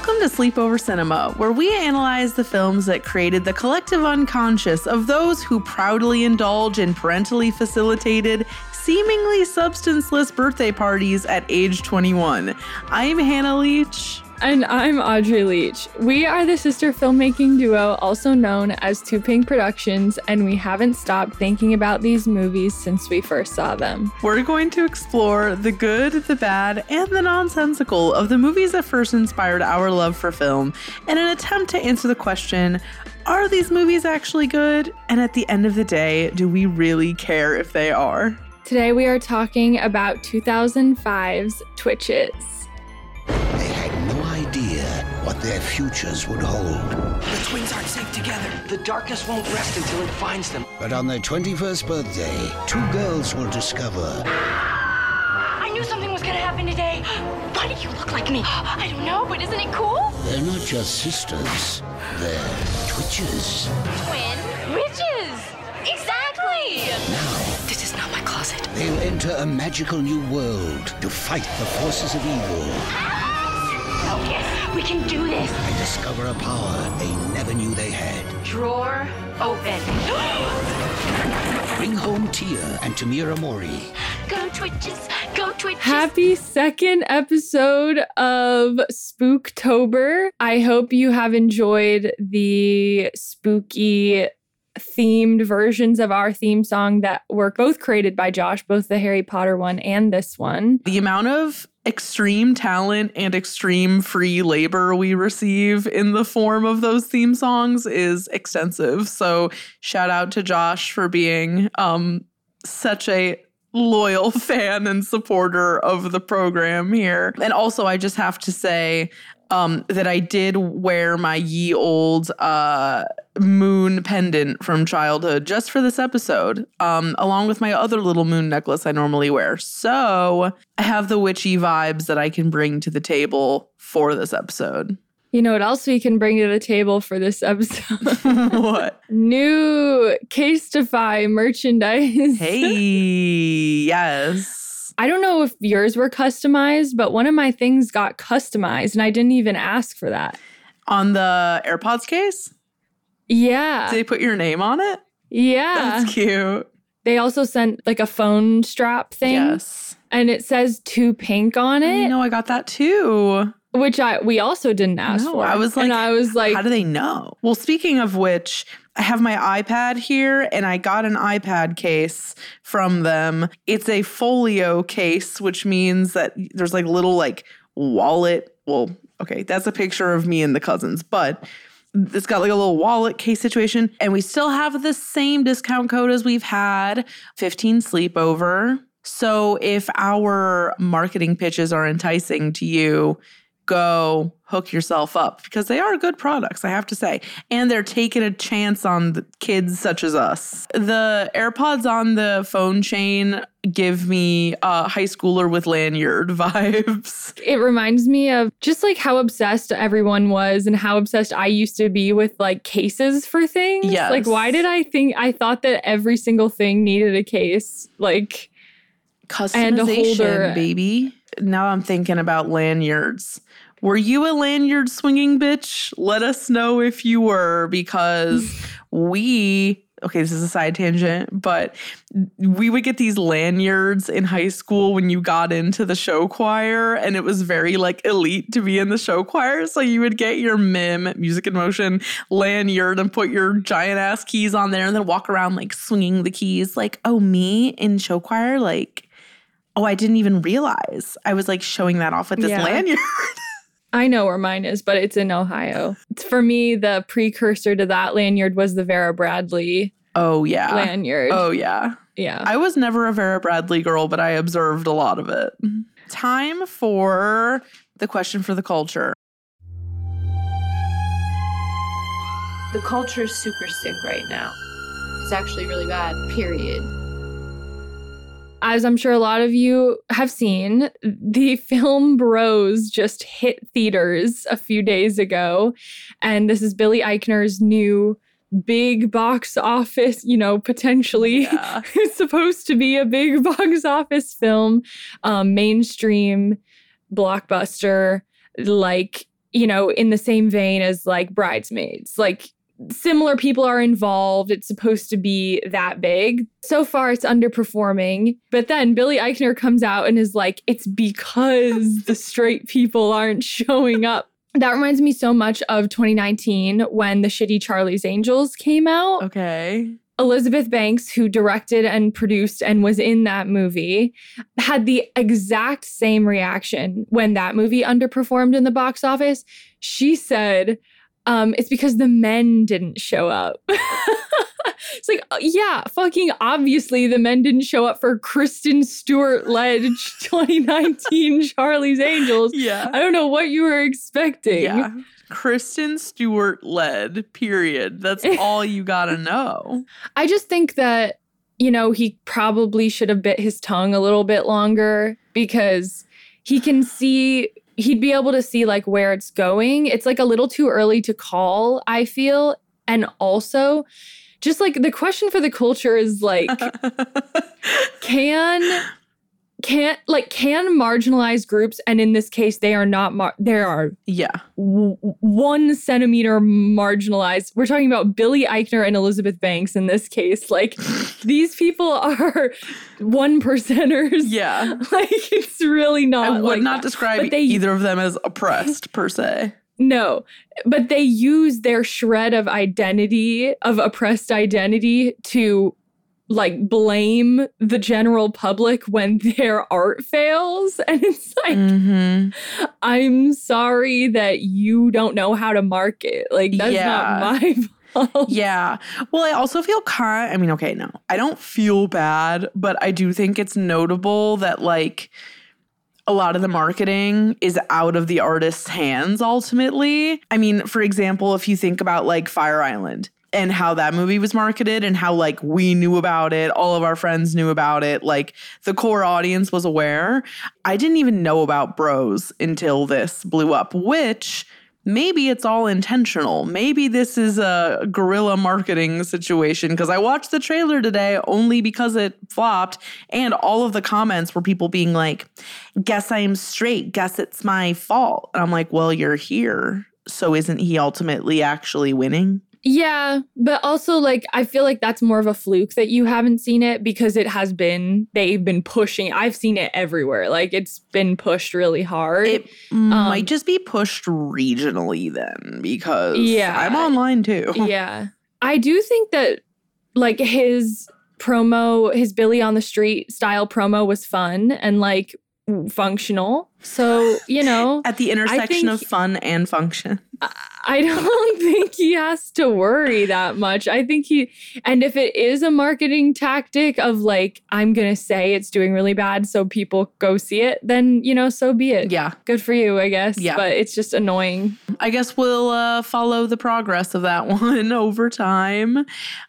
Welcome to Sleepover Cinema, where we analyze the films that created the collective unconscious of those who proudly indulge in parentally facilitated, seemingly substanceless birthday parties at age 21. I'm Hannah Leach. And I'm Audrey Leach. We are the sister filmmaking duo, also known as Too Pink Productions, and we haven't stopped thinking about these movies since we first saw them. We're going to explore the good, the bad, and the nonsensical of the movies that first inspired our love for film in an attempt to answer the question are these movies actually good? And at the end of the day, do we really care if they are? Today we are talking about 2005's Twitches. What their futures would hold. The twins aren't safe together. The darkness won't rest until it finds them. But on their 21st birthday, two girls will discover I knew something was gonna happen today. Why do you look like me? I don't know, but isn't it cool? they're not just sisters, they're twitches. Twin witches. Exactly. Now, This is not my closet. they'll enter a magical new world to fight the forces of evil Oh yes, we can do this. and discover a power they never knew they had. Drawer open. Bring home Tia and Tamera Mowry. go twitches. Go twitches. Happy second episode of Spooktober. I hope you have enjoyed the spooky themed versions of our theme song that were both created by Josh, both the Harry Potter one and this one. The amount of extreme talent and extreme free labor we receive in the form of those theme songs is extensive. So shout out to Josh for being um such a loyal fan and supporter of the program here. And also I just have to say um that I did wear my ye old uh moon pendant from childhood just for this episode, um, along with my other little moon necklace I normally wear. So I have the witchy vibes that I can bring to the table for this episode. You know what else we can bring to the table for this episode? what? New Casetify merchandise. Hey, yes. I don't know if yours were customized, but one of my things got customized and I didn't even ask for that. On the AirPods case, Yeah. did they put your name on it? yeah. That's cute. They also sent like a phone strap thing Yes. and it says Too Pink on it, know I got that too. which I we also didn't ask No, for. I was like, and I was like, how do they know? Well, speaking of which, I have my iPad here and I got an iPad case from them. It's a folio case, which means that there's like little like wallet. Well, okay, that's a picture of me and the cousins, but it's got like a little wallet case situation. And we still have the same discount code as we've had 15 sleepover. So if our marketing pitches are enticing to you, go hook yourself up because they are good products, I have to say. And they're taking a chance on the kids such as us. The AirPods on the phone chain give me uh, high schooler with lanyard vibes. it reminds me of just like how obsessed everyone was and how obsessed I used to be with like cases for things. Yes. Like why did I think I thought that every single thing needed a case? Like And a Customization, holder. baby. Now I'm thinking about lanyards. Were you a lanyard swinging bitch? Let us know if you were because we okay, this is a side tangent, but we would get these lanyards in high school when you got into the show choir, and it was very like elite to be in the show choir. So you would get your MIM, Music in Motion lanyard, and put your giant ass keys on there, and then walk around like swinging the keys, like, oh, me in show choir, like, oh, I didn't even realize I was like showing that off with this Yeah. lanyard. I know where mine is, but it's in Ohio. It's for me, the precursor to that lanyard was the Vera Bradley oh yeah. lanyard. Oh yeah. yeah. I was never a Vera Bradley girl, but I observed a lot of it. Time for the question for the culture. The culture is super sick right now. It's actually really bad, period. As I'm sure a lot of you have seen, the film Bros just hit theaters a few days ago. And this is Billy Eichner's new big box office, you know, potentially Yeah. it's supposed to be a big box office film, um, mainstream blockbuster, like, you know, in the same vein as like Bridesmaids. Like, similar people are involved. It's supposed to be that big. So far, it's underperforming. But then Billy Eichner comes out and is like, it's because the straight people aren't showing up. That reminds me so much of 2019 when the shitty Charlie's Angels came out. Okay. Elizabeth Banks, who directed and produced and was in that movie, had the exact same reaction when that movie underperformed in the box office. She said, um, it's because the men didn't show up. it's like, uh, yeah, fucking obviously the men didn't show up for Kristen Stewart led 2019 Charlie's Angels. Yeah. I don't know what you were expecting. Yeah. Kristen Stewart led, period. That's all you gotta know. I just think that, you know, he probably should have bit his tongue a little bit longer because he can see, he'd be able to see like where it's going. It's like a little too early to call, I feel. And also, just like the question for the culture is like, can can like can marginalized groups and in this case they are not mar- there are yeah. w- one centimeter marginalized. We're talking about Billy Eichner and Elizabeth Banks in this case. Like these people are one percenters. Yeah. Like it's really not. I would like not that. describe But they- either of them as oppressed per se. No, but they use their shred of identity, of oppressed identity, to like blame the general public when their art fails. And it's like, Mm-hmm. I'm sorry that you don't know how to market. Like, that's Yeah. not my fault. Yeah. Well, I also feel kind I mean, okay, no. I don't feel bad, but I do think it's notable that like a lot of the marketing is out of the artist's hands ultimately. I mean, for example, if you think about like Fire Island and how that movie was marketed and how like we knew about it, all of our friends knew about it, like the core audience was aware. I didn't even know about Bros until this blew up, which maybe it's all intentional. Maybe this is a guerrilla marketing situation because I watched the trailer today only because it flopped and all of the comments were people being like, "Guess I am straight, guess it's my fault." And I'm like, "Well, you're here. So isn't he ultimately actually winning?" Yeah, but also like I feel like that's more of a fluke that you haven't seen it because it has been they've been pushing. I've seen it everywhere. Like it's been pushed really hard. It might um, just be pushed regionally then because Yeah. I'm online too. yeah. I do think that like his promo, his Billy on the Street style promo was fun and like functional. So, you know, At the intersection of fun and function. I don't think he has to worry that much. I think he, and if it is a marketing tactic of like, I'm going to say it's doing really bad so people go see it, then, you know, so be it. Yeah. Good for you, I guess. Yeah. But it's just annoying. I guess we'll uh, follow the progress of that one over time.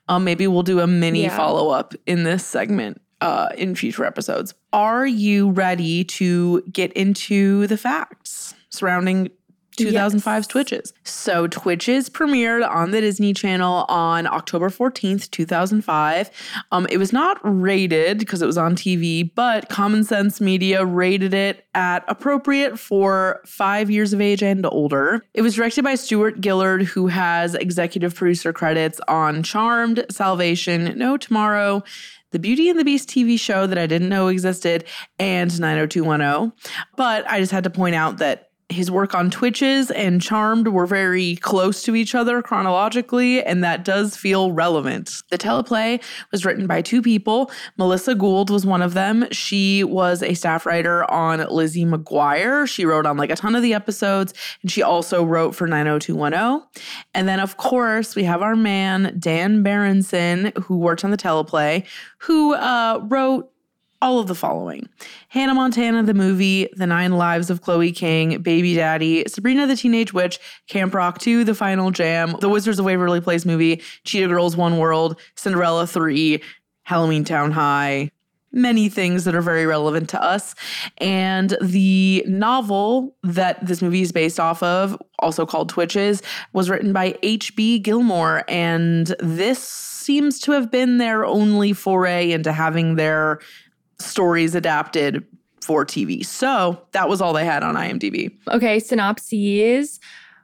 Um, maybe we'll do a mini Yeah. follow up in this segment uh, in future episodes. Are you ready to get into the facts surrounding 2005's Yes. Twitches. So Twitches premiered on the Disney Channel on October 14th, 2005. Um, it was not rated because it was on TV, but Common Sense Media rated it at appropriate for five years of age and older. It was directed by Stuart Gillard, who has executive producer credits on Charmed, Salvation, No Tomorrow, the Beauty and the Beast TV show that I didn't know existed, and 90210. But I just had to point out that his work on Twitches and Charmed were very close to each other chronologically, and that does feel relevant. The teleplay was written by two people. Melissa Gould was one of them. She was a staff writer on Lizzie McGuire. She wrote on like a ton of the episodes, and she also wrote for 90210. And then, of course, we have our man, Dan Berendsen, who worked on the teleplay, who uh, wrote all of the following Hannah Montana, the movie, The Nine Lives of Chloe King, Baby Daddy, Sabrina the Teenage Witch, Camp Rock 2, The Final Jam, The Wizards of Waverly Place movie, Cheetah Girls One World, Cinderella 3, Halloweentown High, many things that are very relevant to us. And the novel that this movie is based off of, also called Twitches, was written by H.B. Gilmour. And this seems to have been their only foray into having their stories adapted for TV. So that was all they had on IMDb. Okay, synopses.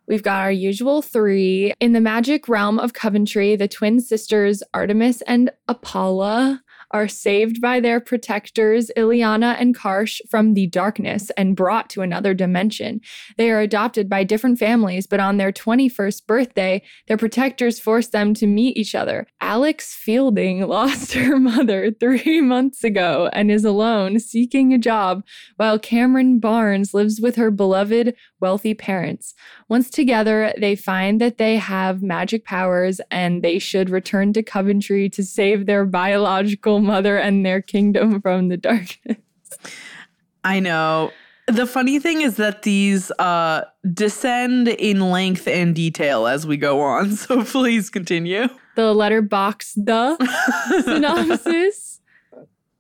We've got our usual three. In the magic realm of Coventry, the twin sisters Artemis and Apollo are saved by their protectors, Ileana and Karsh, from the darkness and brought to another dimension. They are adopted by different families, but on their 21st birthday, their protectors force them to meet each other. Alex Fielding lost her mother three months ago and is alone seeking a job, while Cameron Barnes lives with her beloved, wealthy parents. Once together, they find that they have magic powers and they should return to Coventry to save their biological mother and their kingdom from the darkness. I know. The funny thing is that these uh, descend in length and detail as we go on. So please continue. The Letterboxd, the synopsis.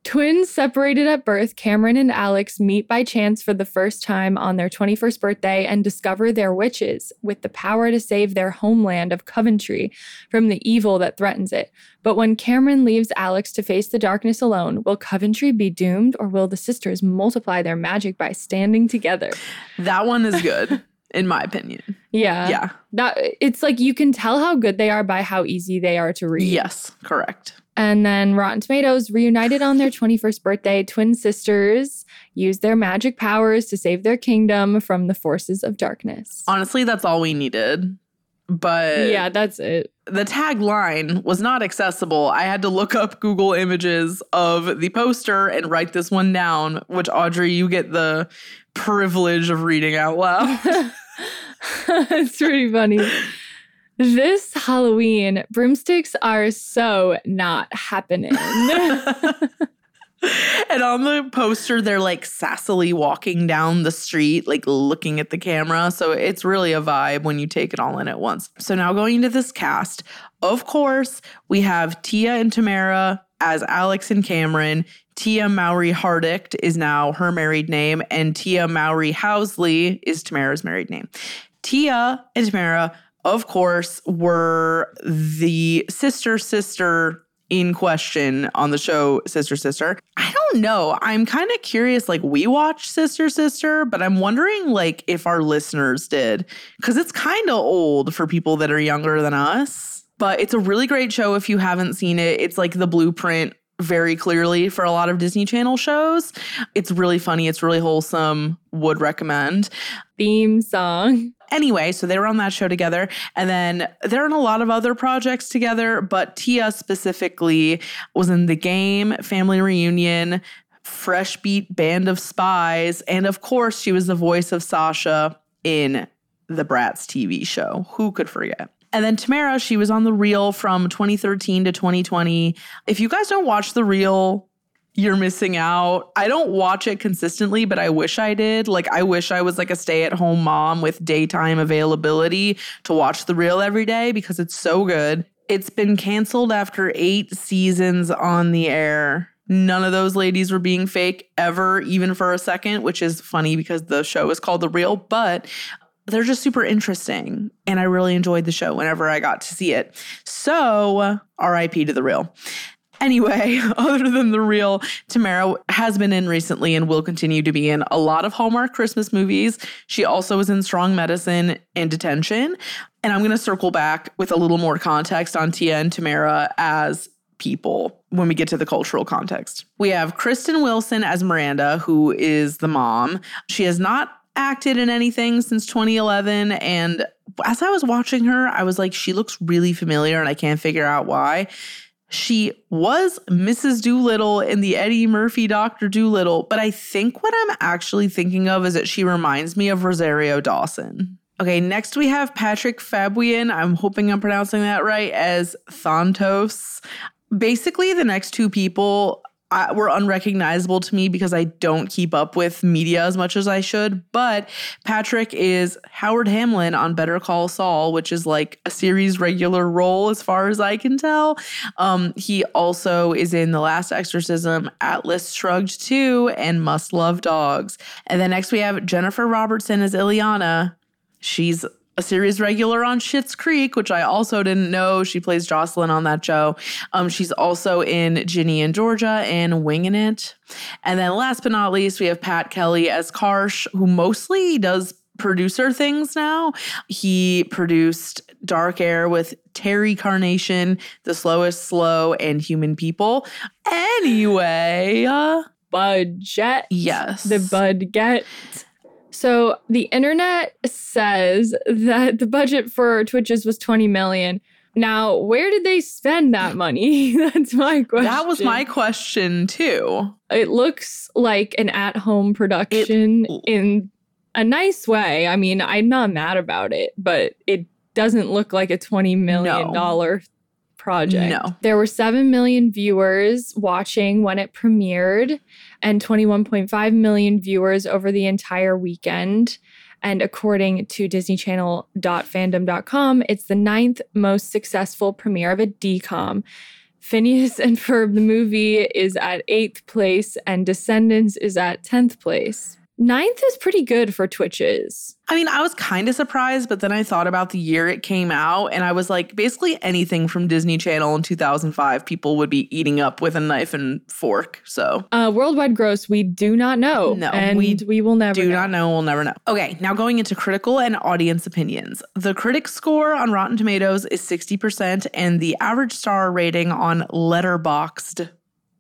Twins separated at birth, Cameron and Alex meet by chance for the first time on their 21st birthday and discover they're witches with the power to save their homeland of Coventry from the evil that threatens it. But when Cameron leaves Alex to face the darkness alone, will Coventry be doomed or will the sisters multiply their magic by standing together? That one is good, in my opinion. Yeah. Yeah. That it's like you can tell how good they are by how easy they are to read. Yes, correct. And then Rotten Tomatoes reunited on their 21st birthday. Twin sisters use their magic powers to save their kingdom from the forces of darkness. Honestly, that's all we needed. But yeah, that's it. The tagline was not accessible. I had to look up Google images of the poster and write this one down, which Audrey, you get the privilege of reading out loud. it's pretty funny. This Halloween, broomsticks are so not happening. and on the poster, they're like sassily walking down the street, like looking at the camera. So it's really a vibe when you take it all in at once. So now going into this cast, of course, we have Tia and Tamera as Alex and Cameron. Tia Mowry Hardrict is now her married name, and Tia Mowry Housley is Tamera's married name. Tia and Tamera, of course, were the sister sister in question on the show Sister Sister. I don't know. I'm kind of curious like we watched Sister Sister, but I'm wondering like if our listeners did cuz it's kind of old for people that are younger than us. But it's a really great show if you haven't seen it. It's like the blueprint very clearly for a lot of Disney Channel shows. It's really funny, it's really wholesome. Would recommend. Theme song. Anyway, so they were on that show together. And then they're in a lot of other projects together, but Tia specifically was in The Game, Family Reunion, Fresh Beat, Band of Spies, and of course, she was the voice of Sasha in the Bratz TV show. Who could forget? And then Tamera, she was on The Real from 2013 to 2020. If you guys don't watch The Real, you're missing out. I don't watch it consistently, but I wish I did. Like, I wish I was like a stay at home mom with daytime availability to watch The Real every day because it's so good. It's been canceled after eight seasons on the air. None of those ladies were being fake ever, even for a second, which is funny because the show is called The Real. But they're just super interesting. And I really enjoyed the show whenever I got to see it. So, RIP to the real. Anyway, other than the real, Tamera has been in recently and will continue to be in a lot of Hallmark Christmas movies. She also was in Strong Medicine and Detention. And I'm going to circle back with a little more context on Tia and Tamera as people when we get to the cultural context. We have Kristen Wilson as Miranda, who is the mom. She has not acted in anything since 2011 and as I was watching her, I was like she looks really familiar and I can't figure out why. She was Mrs. Dolittle in the Eddie Murphy Dr. Dolittle, but I think what I'm actually thinking of is that she reminds me of Rosario Dawson. Okay, next we have Patrick Fabian. I'm hoping I'm pronouncing that right as Thantos. Basically, the next two people uh, were unrecognizable to me because I don't keep up with media as much as I should. But Patrick is Howard Hamlin on Better Call Saul, which is like a series regular role as far as I can tell. Um, he also is in The Last Exorcism, Atlas Shrugged 2, and Must Love Dogs. And then next we have Jennifer Robertson as Ileana. She's a series regular on Schitt's Creek, which I also didn't know. She plays Jocelyn on that show. Um, she's also in Ginny and Georgia and Winging It. And then last but not least, we have Pat Kelly as Karsh, who mostly does producer things now. He produced Dark Air with Terry Carnation, The Slowest Slow, and Human People. Anyway, uh, Budget. yes. The bud get. So the internet says that the budget for Twitches was 20 million. Now, where did they spend that money? That's my question. that was my question too. It looks like an at-home production in a nice way. I mean, I'm not mad about it, but it doesn't look like a 20 million dollar project. No. There were 7 million viewers watching when it premiered and 21.5 million viewers over the entire weekend. And according to DisneyChannel.fandom.com, it's the ninth most successful premiere of a DCOM. Phineas and Ferb, the movie, is at eighth place, and Descendants is at 10th place. Ninth is pretty good for Twitches. I mean, I was kind of surprised, but then I thought about the year it came out, and I was like, basically anything from Disney Channel in 2005, people would be eating up with a knife and fork. So, Uh, worldwide gross, we do not know. No, and we we, will never know. do know. not know. We'll never know. Okay, now going into critical and audience opinions. The critic score on Rotten Tomatoes is 60%, and the average star rating on Letterboxd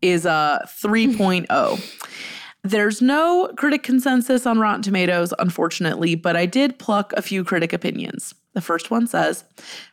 is a 3.0. There's no critic consensus on Rotten Tomatoes, unfortunately, but I did pluck a few critic opinions. The first one says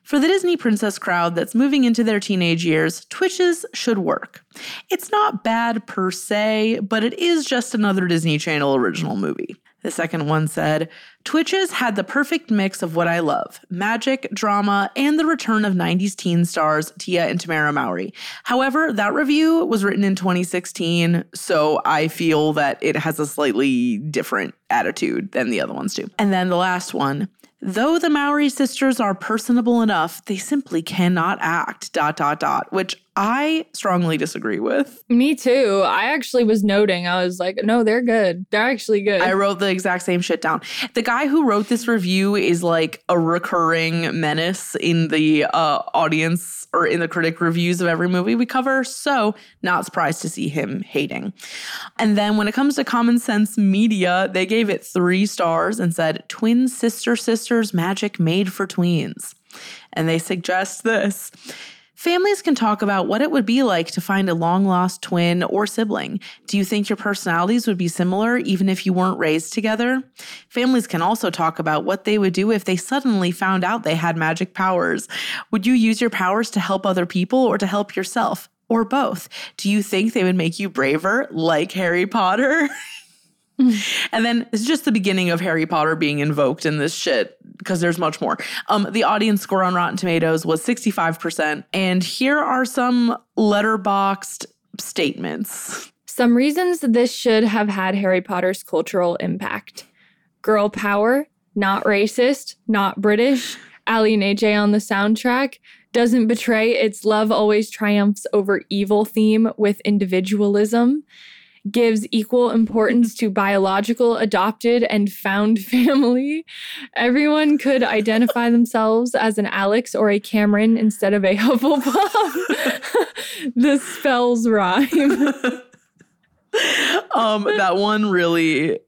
For the Disney princess crowd that's moving into their teenage years, Twitches should work. It's not bad per se, but it is just another Disney Channel original movie. The second one said, Twitches had the perfect mix of what I love magic, drama, and the return of 90s teen stars Tia and Tamera Mowry. However, that review was written in 2016, so I feel that it has a slightly different attitude than the other ones do. And then the last one, Though the Mowry sisters are personable enough, they simply cannot act. Dot dot dot, which I strongly disagree with. Me too. I actually was noting, I was like, no, they're good. They're actually good. I wrote the exact same shit down. The guy who wrote this review is like a recurring menace in the uh, audience or in the critic reviews of every movie we cover. So, not surprised to see him hating. And then when it comes to Common Sense Media, they gave it three stars and said, Twin Sister Sisters Magic Made for Tweens. And they suggest this. Families can talk about what it would be like to find a long lost twin or sibling. Do you think your personalities would be similar even if you weren't raised together? Families can also talk about what they would do if they suddenly found out they had magic powers. Would you use your powers to help other people or to help yourself? Or both? Do you think they would make you braver, like Harry Potter? And then it's just the beginning of Harry Potter being invoked in this shit because there's much more. Um, the audience score on Rotten Tomatoes was 65%. And here are some Letterboxd statements. Some reasons this should have had Harry Potter's cultural impact girl power, not racist, not British, Aly and AJ on the soundtrack, doesn't betray its love always triumphs over evil theme with individualism. Gives equal importance to biological, adopted, and found family. Everyone could identify themselves as an Alex or a Cameron instead of a Hufflepuff. the spells rhyme. um, that one really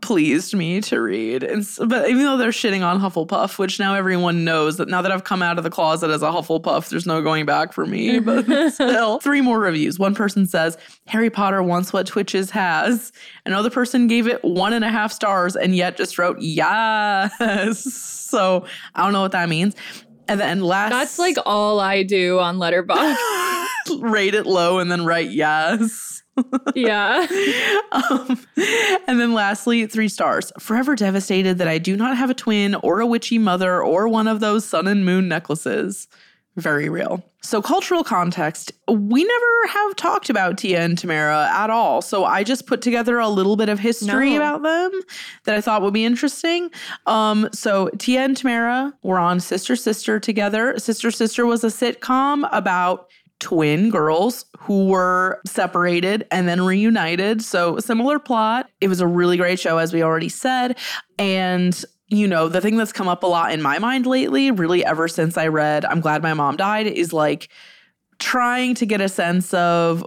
pleased me to read. And but even though they're shitting on Hufflepuff, which now everyone knows that now that I've come out of the closet as a Hufflepuff, there's no going back for me. Mm-hmm. But still, three more reviews. One person says Harry Potter wants what Twitches has. Another person gave it one and a half stars and yet just wrote yes. So I don't know what that means. And then last, That's like all I do on Letterboxd. rate it low and then write yes. Yeah. Um, and then lastly, three stars. Forever devastated that I do not have a twin or a witchy mother or one of those sun and moon necklaces. Very real. So, cultural context, we never have talked about Tia and Tamera at all. So, I just put together a little bit of history No. about them that I thought would be interesting. Um, so, Tia and Tamera were on Sister Sister together. Sister Sister was a sitcom about twin girls who were separated and then reunited. So, similar plot. It was a really great show, as we already said. And, you know, the thing that's come up a lot in my mind lately, really ever since I read I'm Glad My Mom Died, is like trying to get a sense of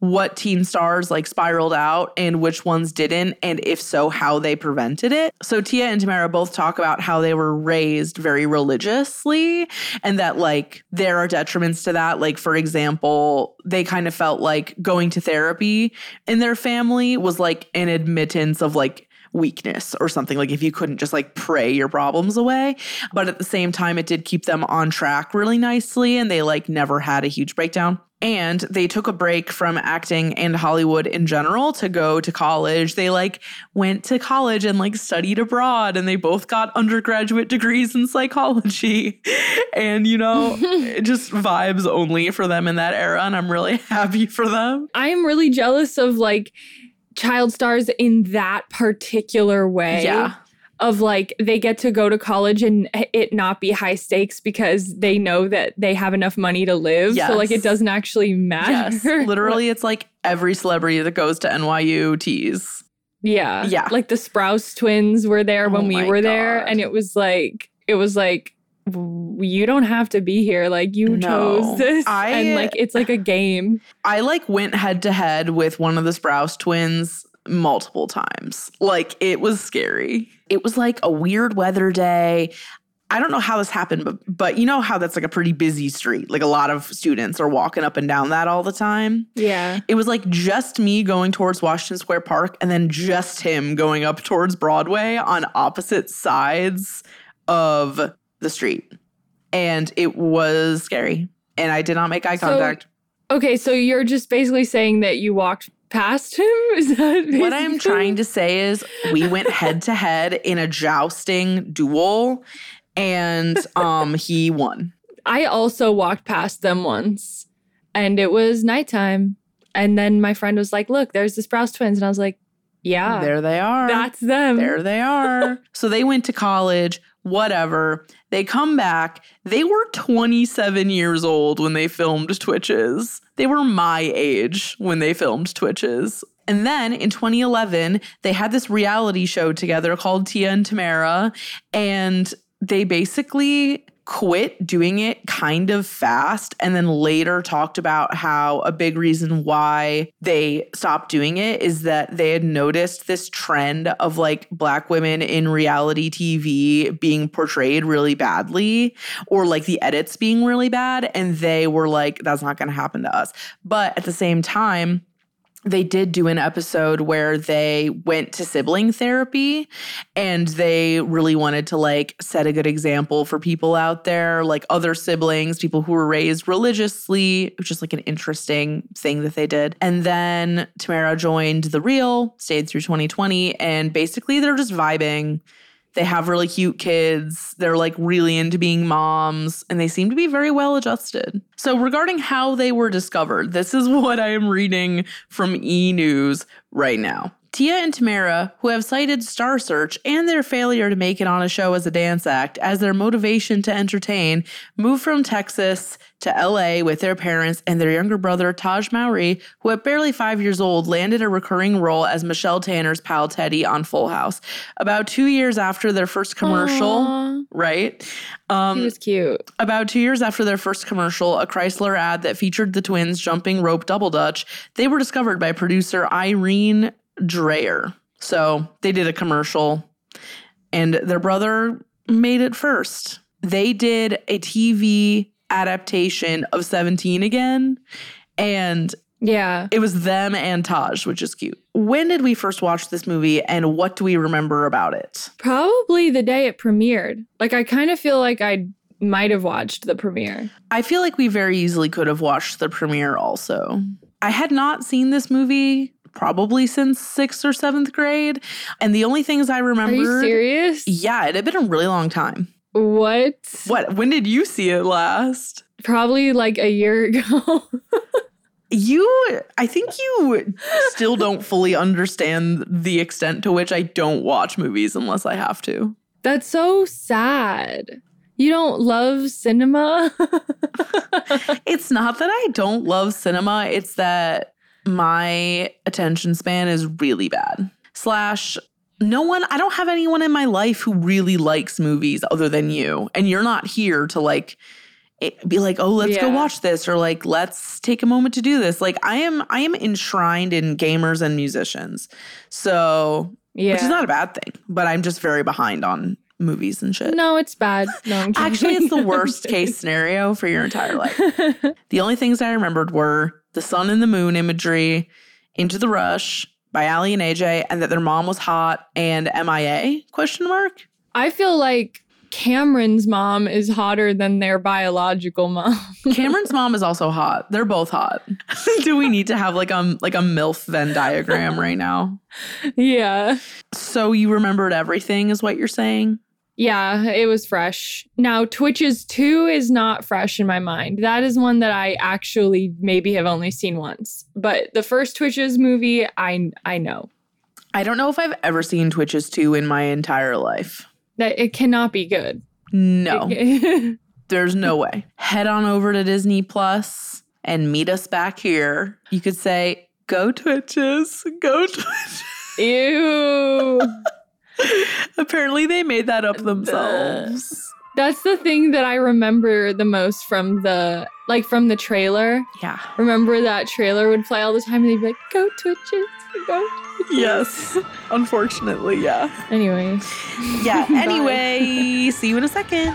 what teen stars like spiraled out and which ones didn't, and if so, how they prevented it. So Tia and Tamera both talk about how they were raised very religiously and that like there are detriments to that. Like, for example, they kind of felt like going to therapy in their family was like an admittance of like weakness or something like if you couldn't just like pray your problems away but at the same time it did keep them on track really nicely and they like never had a huge breakdown and they took a break from acting and Hollywood in general to go to college. They like went to college and like studied abroad and they both got undergraduate degrees in psychology. And you know, it just vibes only for them in that era and I'm really happy for them. I'm really jealous of like child stars in that particular way. Yeah. Of like they get to go to college and it not be high stakes because they know that they have enough money to live. So like it doesn't actually matter. Yes. Literally it's like every celebrity that goes to NYU tees. Yeah. Yeah. Like the Sprouse twins were there Oh when we were there. And it was like, it was like, you don't have to be here. Like you No. chose this. I- and like it's like a game. I like went head to head with one of the Sprouse twins multiple times. Like it was scary. It was like a weird weather day. I don't know how this happened, but but you know how that's like a pretty busy street. Like a lot of students are walking up and down that all the time. Yeah. It was like just me going towards Washington Square Park and then just him going up towards Broadway on opposite sides of the street. And it was scary. And I did not make eye So- contact. Okay. So you're just basically saying that you walked past him? Is that What I'm trying to say is we went head to head in a jousting duel and um he won. I also walked past them once and it was nighttime. And then my friend was like, look, there's the Sprouse twins. And I was like, yeah, There they are. that's them. there they are. so they went to college, whatever. They come back. They were 27 years old when they filmed Twitches. They were my age when they filmed Twitches. And then in 2011, they had this reality show together called Tia and Tamera. And they basically quit doing it kind of fast and then later talked about how a big reason why they stopped doing it is that they had noticed this trend of like black women in reality TV being portrayed really badly or like the edits being really bad and they were like that's not going to happen to us. But at the same time they did do an episode where they went to sibling therapy and they really wanted to like set a good example for people out there like other siblings people who were raised religiously it was just like an interesting thing that they did. And then Tamera joined the real stayed through 2020 and basically they're just vibing they have really cute kids. They're like really into being moms and they seem to be very well adjusted. So, regarding how they were discovered, this is what I am reading from E News right now. Tia and Tamera, who have cited Star Search and their failure to make it on a show as a dance act as their motivation to entertain, move from Texas to LA with their parents and their younger brother Taj Mowry, who at barely five years old landed a recurring role as Michelle Tanner's pal Teddy on Full House. About two years after their first commercial, Aw, right? Um, he was cute. about two years after their first commercial, a Chrysler ad that featured the twins jumping rope double dutch, they were discovered by producer Irene Dreyer. So they did a commercial, and their brother made it first. They did a TV adaptation of 17 again, and Yeah. it was them and Taj, which is cute. When did we first watch this movie, and what do we remember about it? Probably the day it premiered. Like, I kind of feel like I might have watched the premiere. I feel like we very easily could have watched the premiere also. I had not seen this movie probably since sixth or seventh grade. And the only things I remember. Are you serious? Yeah, it had been a really long time. What? What? When did you see it last? Probably like a year ago. You, I think you still don't fully understand the extent to which I don't watch movies unless I have to. That's so sad. You don't love cinema? It's not that I don't love cinema, it's that my attention span is really bad. Slash, no one, I don't have anyone in my life who really likes movies other than you. And you're not here to like it- be like, oh, let's go watch this or like, let's take a moment to do this. Like, I am, I am enshrined in gamers and musicians. So, yeah. which is not a bad thing, but I'm just very behind on movies and shit. no, it's bad. No, I'm Actually, it's the worst case scenario for your entire life. The only things I remembered were the sun and the moon imagery, Into the Rush by Aly and AJ, and that their mom was hot and MIA? Question mark. I feel like Cameron's mom is hotter than their biological mom. Cameron's mom is also hot. They're both hot. Do we need to have like a like a MILF Venn diagram right now? yeah. So you remembered everything, is what you're saying? Yeah, it was fresh. Now, Twitches 2 is not fresh in my mind. That is one that I actually maybe have only seen once. But the first Twitches movie, I I know. I don't know if I've ever seen Twitches 2 in my entire life. That it cannot be good. No. There's no way. Head on over to Disney Plus and meet us back here. You could say, go Twitches, go Twitches. Ew. Apparently, they made that up themselves. That's the thing that I remember the most from the like from the trailer. Yeah. Remember that trailer would play all the time and they'd be like, go Twitches, go Twitches. Yes. Unfortunately, yeah. Anyway. Yeah. Anyway, see you in a second.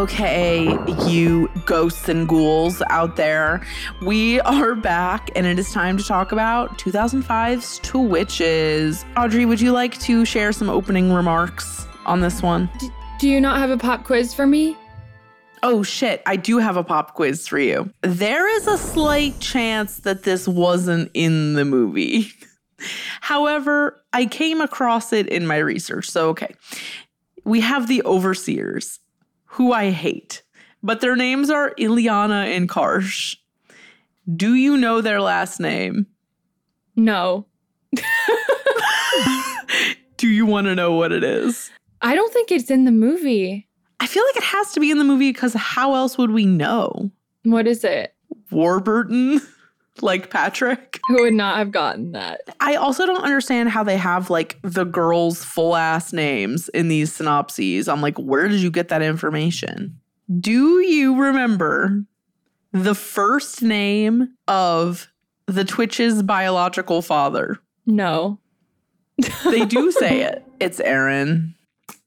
Okay, you ghosts and ghouls out there, we are back and it is time to talk about 2005's Twitches. Audrey, would you like to share some opening remarks on this one? Do you not have a pop quiz for me? Oh shit, I do have a pop quiz for you. There is a slight chance that this wasn't in the movie. However, I came across it in my research. So, okay. We have the overseers, who I hate, but their names are Ileana and Karsh. Do you know their last name? No. Do you want to know what it is? I don't think it's in the movie. I feel like it has to be in the movie because how else would we know? What is it? Warburton, like Patrick. Who would not have gotten that? I also don't understand how they have like the girls' full ass names in these synopses. I'm like, where did you get that information? Do you remember the first name of the Twitch's biological father? No. They do say it. It's Aaron.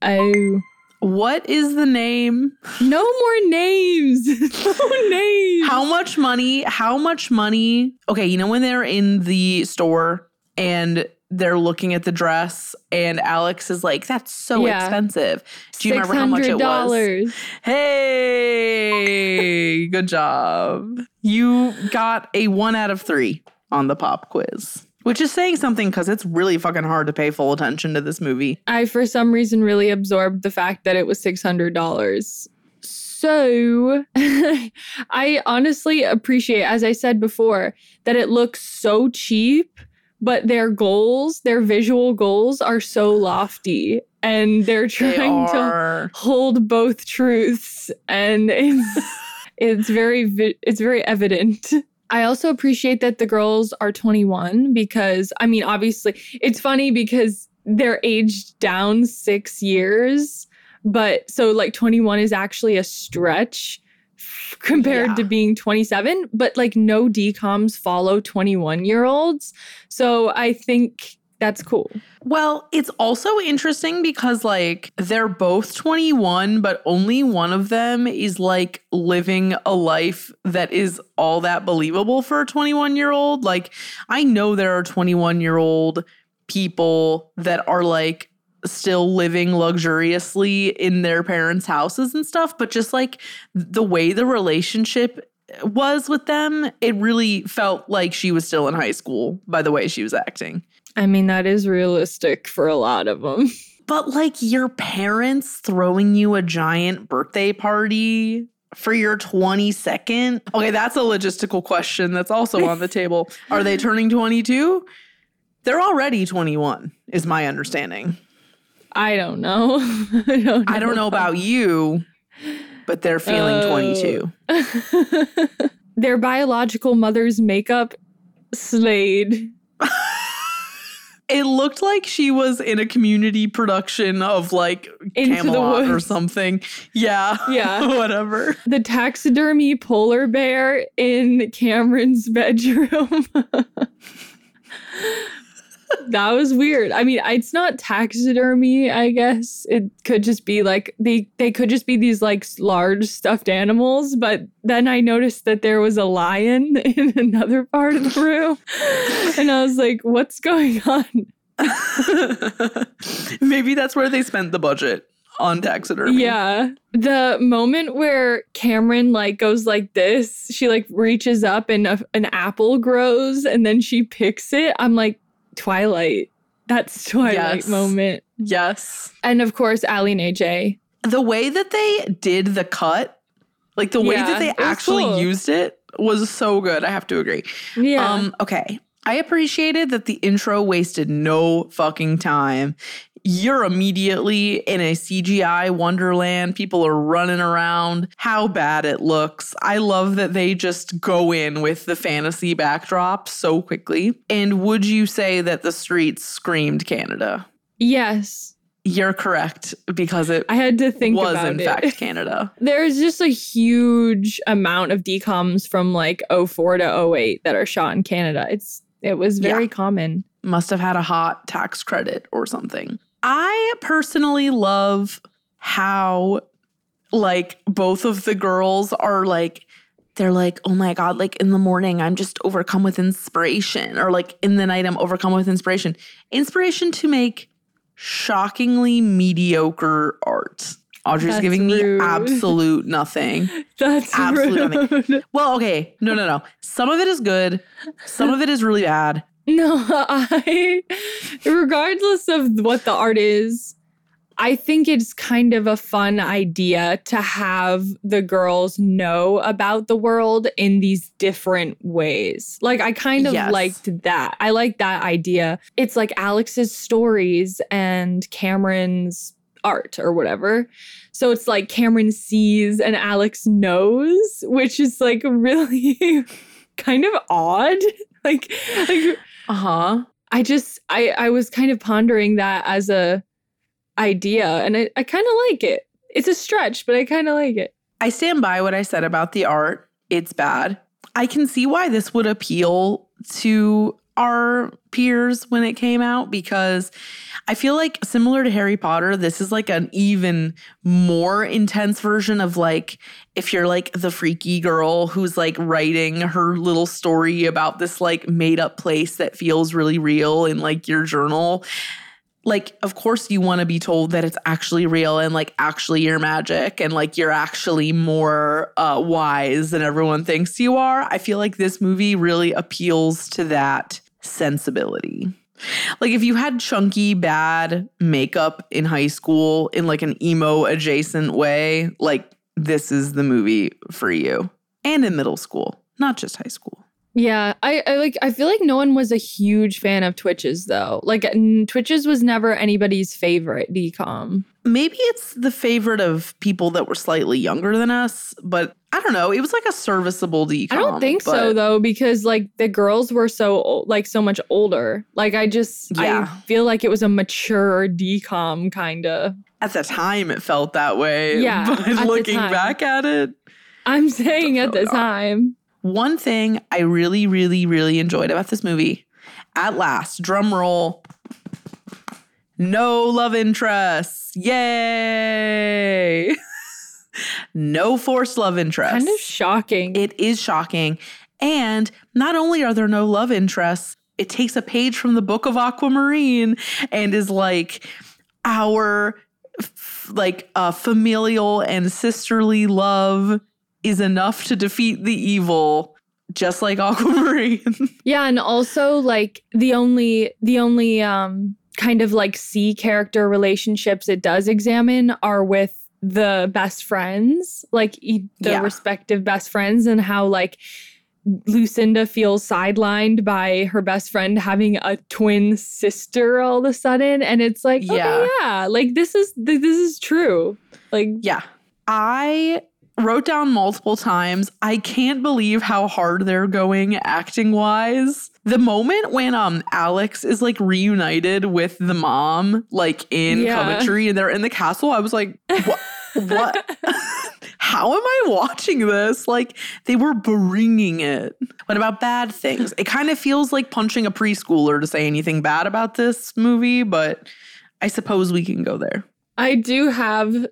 Oh. What is the name? No more names. no names. How much money? How much money? Okay, you know when they're in the store and they're looking at the dress and Alex is like, that's so Yeah. expensive. Do you remember how much it was? Hey, good job. You got a one out of three on the pop quiz, which is saying something because it's really fucking hard to pay full attention to this movie. I, for some reason, really absorbed the fact that it was $600. So I honestly appreciate, as I said before, that it looks so cheap, but their goals, their visual goals are so lofty and they're They trying to hold both truths and it's it's very vi- it's very evident i also appreciate that the girls are 21 because i mean obviously it's funny because they're aged down 6 years but so like 21 is actually a stretch compared Yeah. to being 27 but like no decoms follow 21 year olds so i think that's cool Well, it's also interesting because like they're both 21, but only one of them is like living a life that is all that believable for a 21 year old. Like, I know there are 21 year old people that are like still living luxuriously in their parents' houses and stuff, but just like the way the relationship was with them, it really felt like she was still in high school by the way she was acting. I mean that is realistic for a lot of them But like your parents throwing you a giant birthday party for your 22nd? Okay, that's a logistical question that's also on the table. Are they turning 22? They're already 21, is my understanding. I don't know. I don't know. I don't know about you, but they're feeling Oh. 22. Their biological mother's makeup slayed. It looked like she was in a community production of like Into the Camelot or something. Yeah. Yeah. Whatever. The taxidermy polar bear in Cameron's bedroom. that was weird. I mean, it's not taxidermy, I guess. It could just be like they they could just be these like large stuffed animals, but then I noticed that there was a lion in another part of the room. And I was like, what's going on? Maybe that's where they spent the budget on taxidermy. Yeah. The moment where Cameron like goes like this, she like reaches up and a, an apple grows and then she picks it. I'm like Twilight. That's Twilight Yes. moment. Yes. And of course, Aly and AJ. The way that they did the cut, like the way Yeah, that they actually cool. used it was so good. I have to agree. Yeah. Um, okay. I appreciated that the intro wasted no fucking time. You're immediately in a CGI wonderland. People are running around. How bad it looks. I love that they just go in with the fantasy backdrop so quickly. And would you say that the streets screamed Canada? yes. You're correct because it I had to think was in it. fact Canada. There's just a huge amount of decoms from like 04 to 08 that are shot in Canada. It's it was very Yeah. common. must have had a hot tax credit or something. I personally love how like both of the girls are like they're like, "Oh my god, like in the morning I'm just overcome with inspiration or like in the night I'm overcome with inspiration." Inspiration to make shockingly mediocre art. Audrey's That's giving me absolute nothing. That's Absolute rude. nothing. Well, okay. No, no, no. Some of it is good. Some of it is really bad. No, I, regardless of what the art is, I think it's kind of a fun idea to have the girls know about the world in these different ways. Like, I kind of Yes. liked that. I like that idea. It's like Alex's stories and Cameron's art or whatever. So it's like Cameron sees and Alex knows, which is like really kind of odd. like, like Uh-huh. I just I I was kind of pondering that as a idea and I, I kind of like it. It's a stretch, but I kind of like it. I stand by what I said about the art. It's bad. I can see why this would appeal to our peers when it came out because I feel like similar to Harry Potter, this is like an even more intense version of like if you're like the freaky girl who's like writing her little story about this like made up place that feels really real in like your journal like of course you want to be told that it's actually real and like actually your magic and like you're actually more uh wise than everyone thinks you are. I feel like this movie really appeals to that sensibility. Like if you had chunky bad makeup in high school in like an emo adjacent way like this is the movie for you. And in middle school not just high school Yeah, I, I like I feel like no one was a huge fan of Twitches though. Like n- Twitches was never anybody's favorite decom. maybe it's the favorite of people that were slightly younger than us, but I don't know. It was like a serviceable decom. I don't think so though because like the girls were so like so much older. Like I just Yeah. I feel like it was a mature decom kind of. At the time, it felt that way. Yeah, but looking back at it, I'm saying at the time. One thing I really, really, really enjoyed about this movie, at last, drum roll. No love interests. Yay! no forced love interests. Kind of shocking. It is shocking. And not only are there no love interests, it takes a page from the book of Aquamarine and is like our like uh, familial and sisterly love is enough to defeat the evil, just like Aquamarine. Yeah, and also like the only the only um kind of like C character relationships it does examine are with the best friends, like the Yeah. respective best friends and how like Lucinda feels sidelined by her best friend having a twin sister all of a sudden and it's like okay, Yeah. yeah, like this is th- this is true. Like yeah. I wrote down multiple times. I can't believe how hard they're going acting wise. The moment when um Alex is like reunited with the mom, like in Yeah. Coventry, and they're in the castle, I was like, what? what? How am I watching this? Like they were bringing it. What about bad things? It kind of feels like punching a preschooler to say anything bad about this movie, but I suppose we can go there. I do have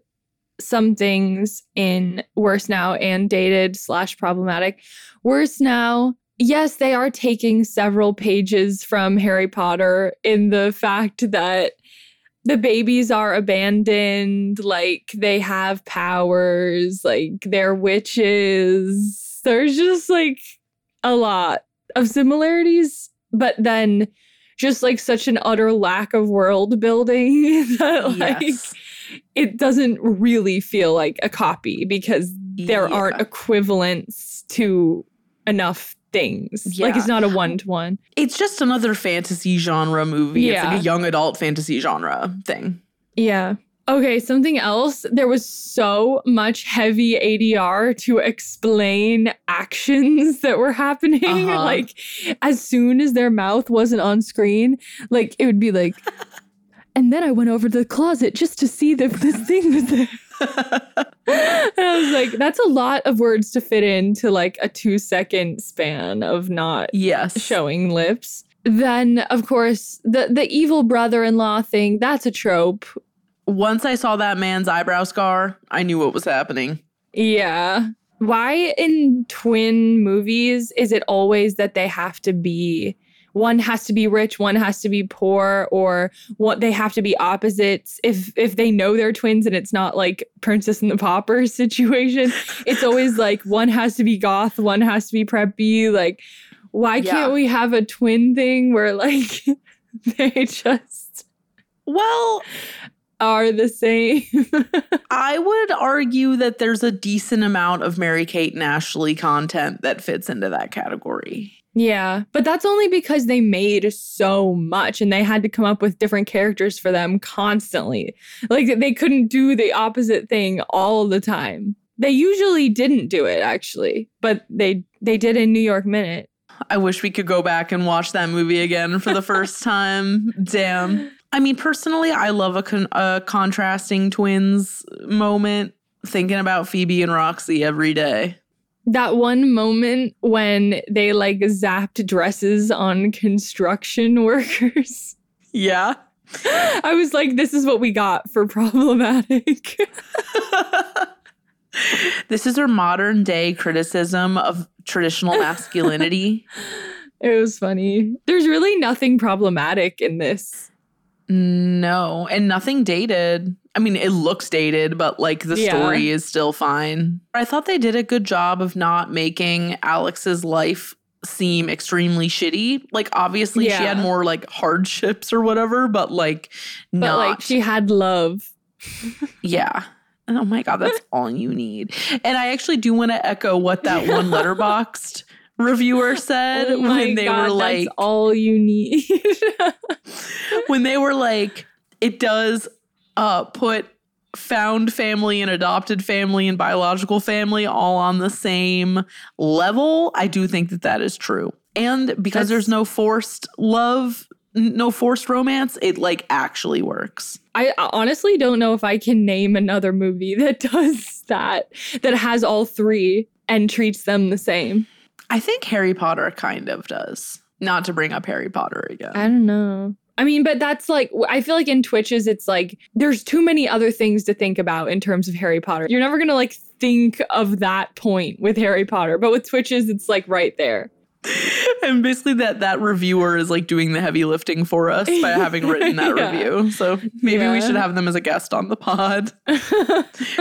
some things in worse now and dated slash problematic. Worse now, yes, they are taking several pages from Harry Potter in the fact that the babies are abandoned, like they have powers, like they're witches. There's just like a lot of similarities, but then just like such an utter lack of world building that like Yes. It doesn't really feel like a copy because there Yeah. aren't equivalents to enough things. Like it's not a one to one. It's just another fantasy genre movie. It's Yeah. like a young adult fantasy genre thing. Yeah. Okay, something else. There was so much heavy ADR to explain actions that were happening. Uh-huh. Like, as soon as their mouth wasn't on screen, like, it would be like, and then I went over to the closet just to see if this thing was there. and I was like, that's a lot of words to fit into like a two second span of not Yes. showing lips. Then, of course, the the evil brother-in-law thing, that's a trope. Once I saw that man's eyebrow scar, I knew what was happening. Yeah. Why in twin movies is it always that they have to be one has to be rich, one has to be poor, or what they have to be opposites. If if they know they're twins and it's not like Princess and the Pauper situation, it's always like one has to be goth, one has to be preppy. Like, why Yeah. can't we have a twin thing where like they just Well, are the same? I would argue that there's a decent amount of Mary Kate and Ashley content that fits into that category. Yeah, but that's only because they made so much and they had to come up with different characters for them constantly. Like they couldn't do the opposite thing all the time. They usually didn't do it actually, but they they did in New York Minute. I wish we could go back and watch that movie again for the first time. Damn. I mean, personally, I love a, con- a contrasting twins moment. Thinking about Phoebe and Roxy every day. That one moment when they like zapped dresses on construction workers. Yeah. I was like, this is what we got for problematic. this is our modern day criticism of traditional masculinity. it was funny. There's really nothing problematic in this. No, and nothing dated. I mean, it looks dated, but like the Yeah. story is still fine. I thought they did a good job of not making Alex's life seem extremely shitty. Like, obviously, she had more like hardships or whatever, but like, But not. like she had love. yeah. Oh my God, that's all you need. And I actually do want to echo what that one Letterboxd reviewer said Oh when they God, were like, that's all you need. when they were like, it does uh, put found family and adopted family and biological family all on the same level. I do think that that is true. And because That's- there's no forced love, no forced romance, it like actually works. I honestly don't know if I can name another movie that does that, that has all three and treats them the same. I think Harry Potter kind of does. Not to bring up Harry Potter again. I don't know. I mean, but that's like, I feel like in Twitches, it's like there's too many other things to think about in terms of Harry Potter. You're never going to like think of that point with Harry Potter, but with Twitches, it's like right there. and basically that that reviewer is like doing the heavy lifting for us by having written that Yeah. review. So maybe we should have them as a guest on the pod.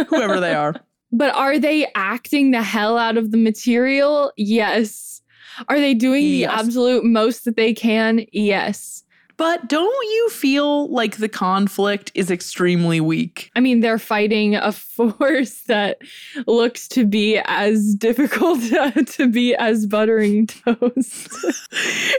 Whoever they are. But are they acting the hell out of the material? Yes. Are they doing Yes. the absolute most that they can? Yes. But don't you feel like the conflict is extremely weak? I mean, they're fighting a force that looks to be as difficult to be as buttering toast.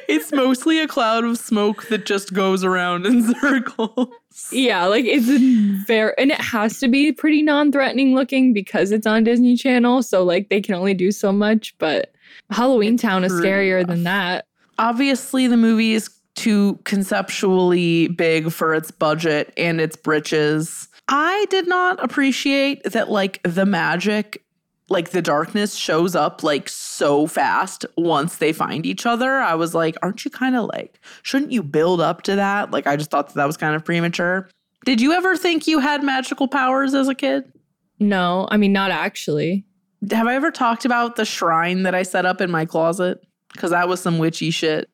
it's mostly a cloud of smoke that just goes around in circles. yeah, like it's very, and it has to be pretty non threatening looking because it's on Disney Channel. So, like, they can only do so much, but Halloweentown is scarier rough. than that. Obviously, the movie is too conceptually big for its budget and its britches. I did not appreciate that, like, the magic, like, the darkness shows up, like, so fast once they find each other. I was like, aren't you kind of like, shouldn't you build up to that? Like, I just thought that that was kind of premature. Did you ever think you had magical powers as a kid? No, I mean, not actually. Have I ever talked about the shrine that I set up in my closet? Because that was some witchy shit.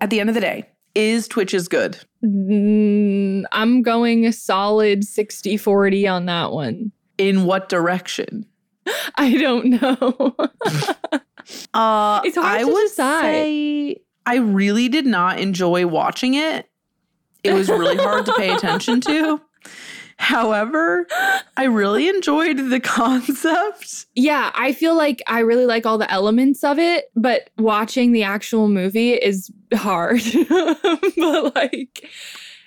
At the end of the day, is Twitch Twitches good? Mm, I'm going a solid 60 40 on that one. In what direction? I don't know. Uh, It's hard I to would decide. say I really did not enjoy watching it. It was really hard to pay attention to. However, I really enjoyed the concept. yeah, I feel like I really like all the elements of it, but watching the actual movie is hard. but like,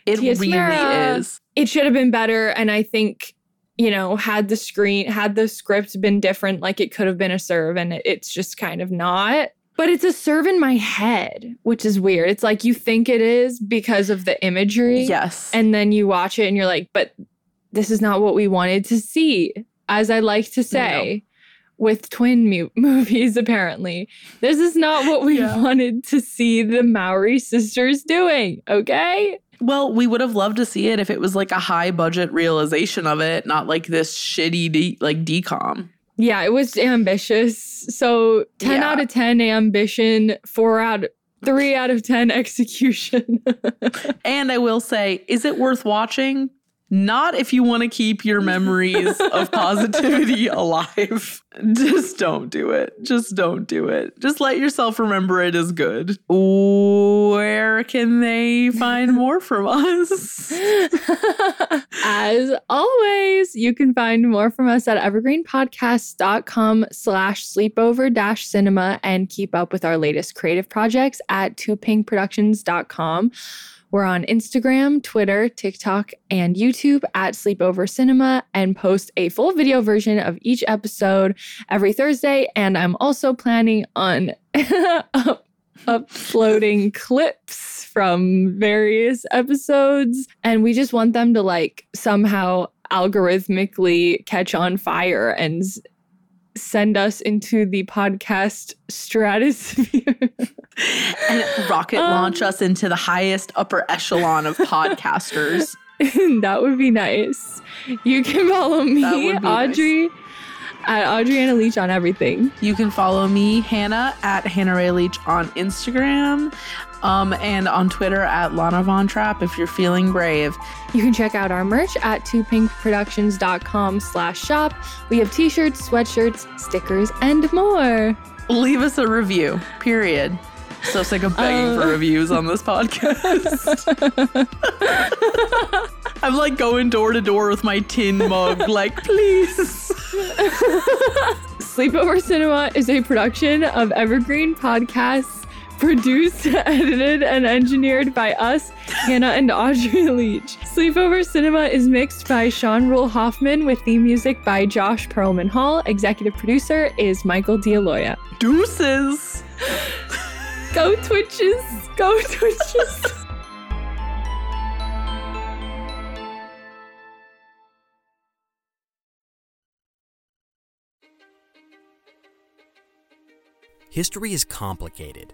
It Tia really Samara. is. it should have been better. And I think, you know, had the screen, had the script been different, like it could have been a serve, and it- it's just kind of not. But it's a serve in my head, which is weird. It's like you think it is because of the imagery. Yes. And then you watch it and you're like, but this is not what we wanted to see. As I like to say with twin mu- movies, apparently, this is not what we Yeah. wanted to see the Mowry sisters doing. Okay. Well, we would have loved to see it if it was like a high budget realization of it, not like this shitty de- like decom. Yeah, it was ambitious. So 10 Yeah. out of 10 ambition, 4 out 3 out of 10 execution. And I will say, is it worth watching? Not if you want to keep your memories of positivity alive. Just don't do it. Just don't do it. Just let yourself remember it is good. Where can they find more from us? As always, you can find more from us at evergreenpodcast.com slash sleepover dash cinema and keep up with our latest creative projects at toopinkproductions.com. We're on Instagram, Twitter, TikTok, and YouTube at Sleepover Cinema and post a full video version of each episode every Thursday. And I'm also planning on up- uploading clips from various episodes. And we just want them to like somehow algorithmically catch on fire and send us into the podcast stratosphere. and rocket Um, launch us into the highest upper echelon of podcasters. that would be nice. You can follow me, be nice. Audrey, at Audriana Leach on everything. You can follow me, Hannah, at Hannah Ray Leach on Instagram. Um, and on Twitter at Lana Von Trapp if you're feeling brave. You can check out our merch at toopinkproductions.com slash shop. We have t-shirts, sweatshirts, stickers, and more. Leave us a review, period. So sick of begging Uh. for reviews on this podcast. I'm like going door to door with my tin mug, like, please. Sleepover Cinema is a production of Evergreen Podcasts, produced, edited, and engineered by us, Hannah and Audrey Leach. Sleepover Cinema is mixed by Sean Rule Hoffman with theme music by Josh Perlman Hall. Executive producer is Michael D'Aloia. Deuces. Go Twitches! Go Twitches! History is complicated.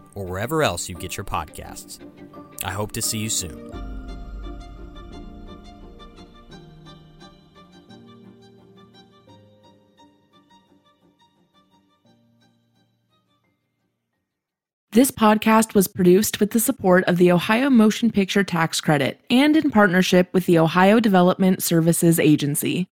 or wherever else you get your podcasts. I hope to see you soon. This podcast was produced with the support of the Ohio Motion Picture Tax Credit and in partnership with the Ohio Development Services Agency.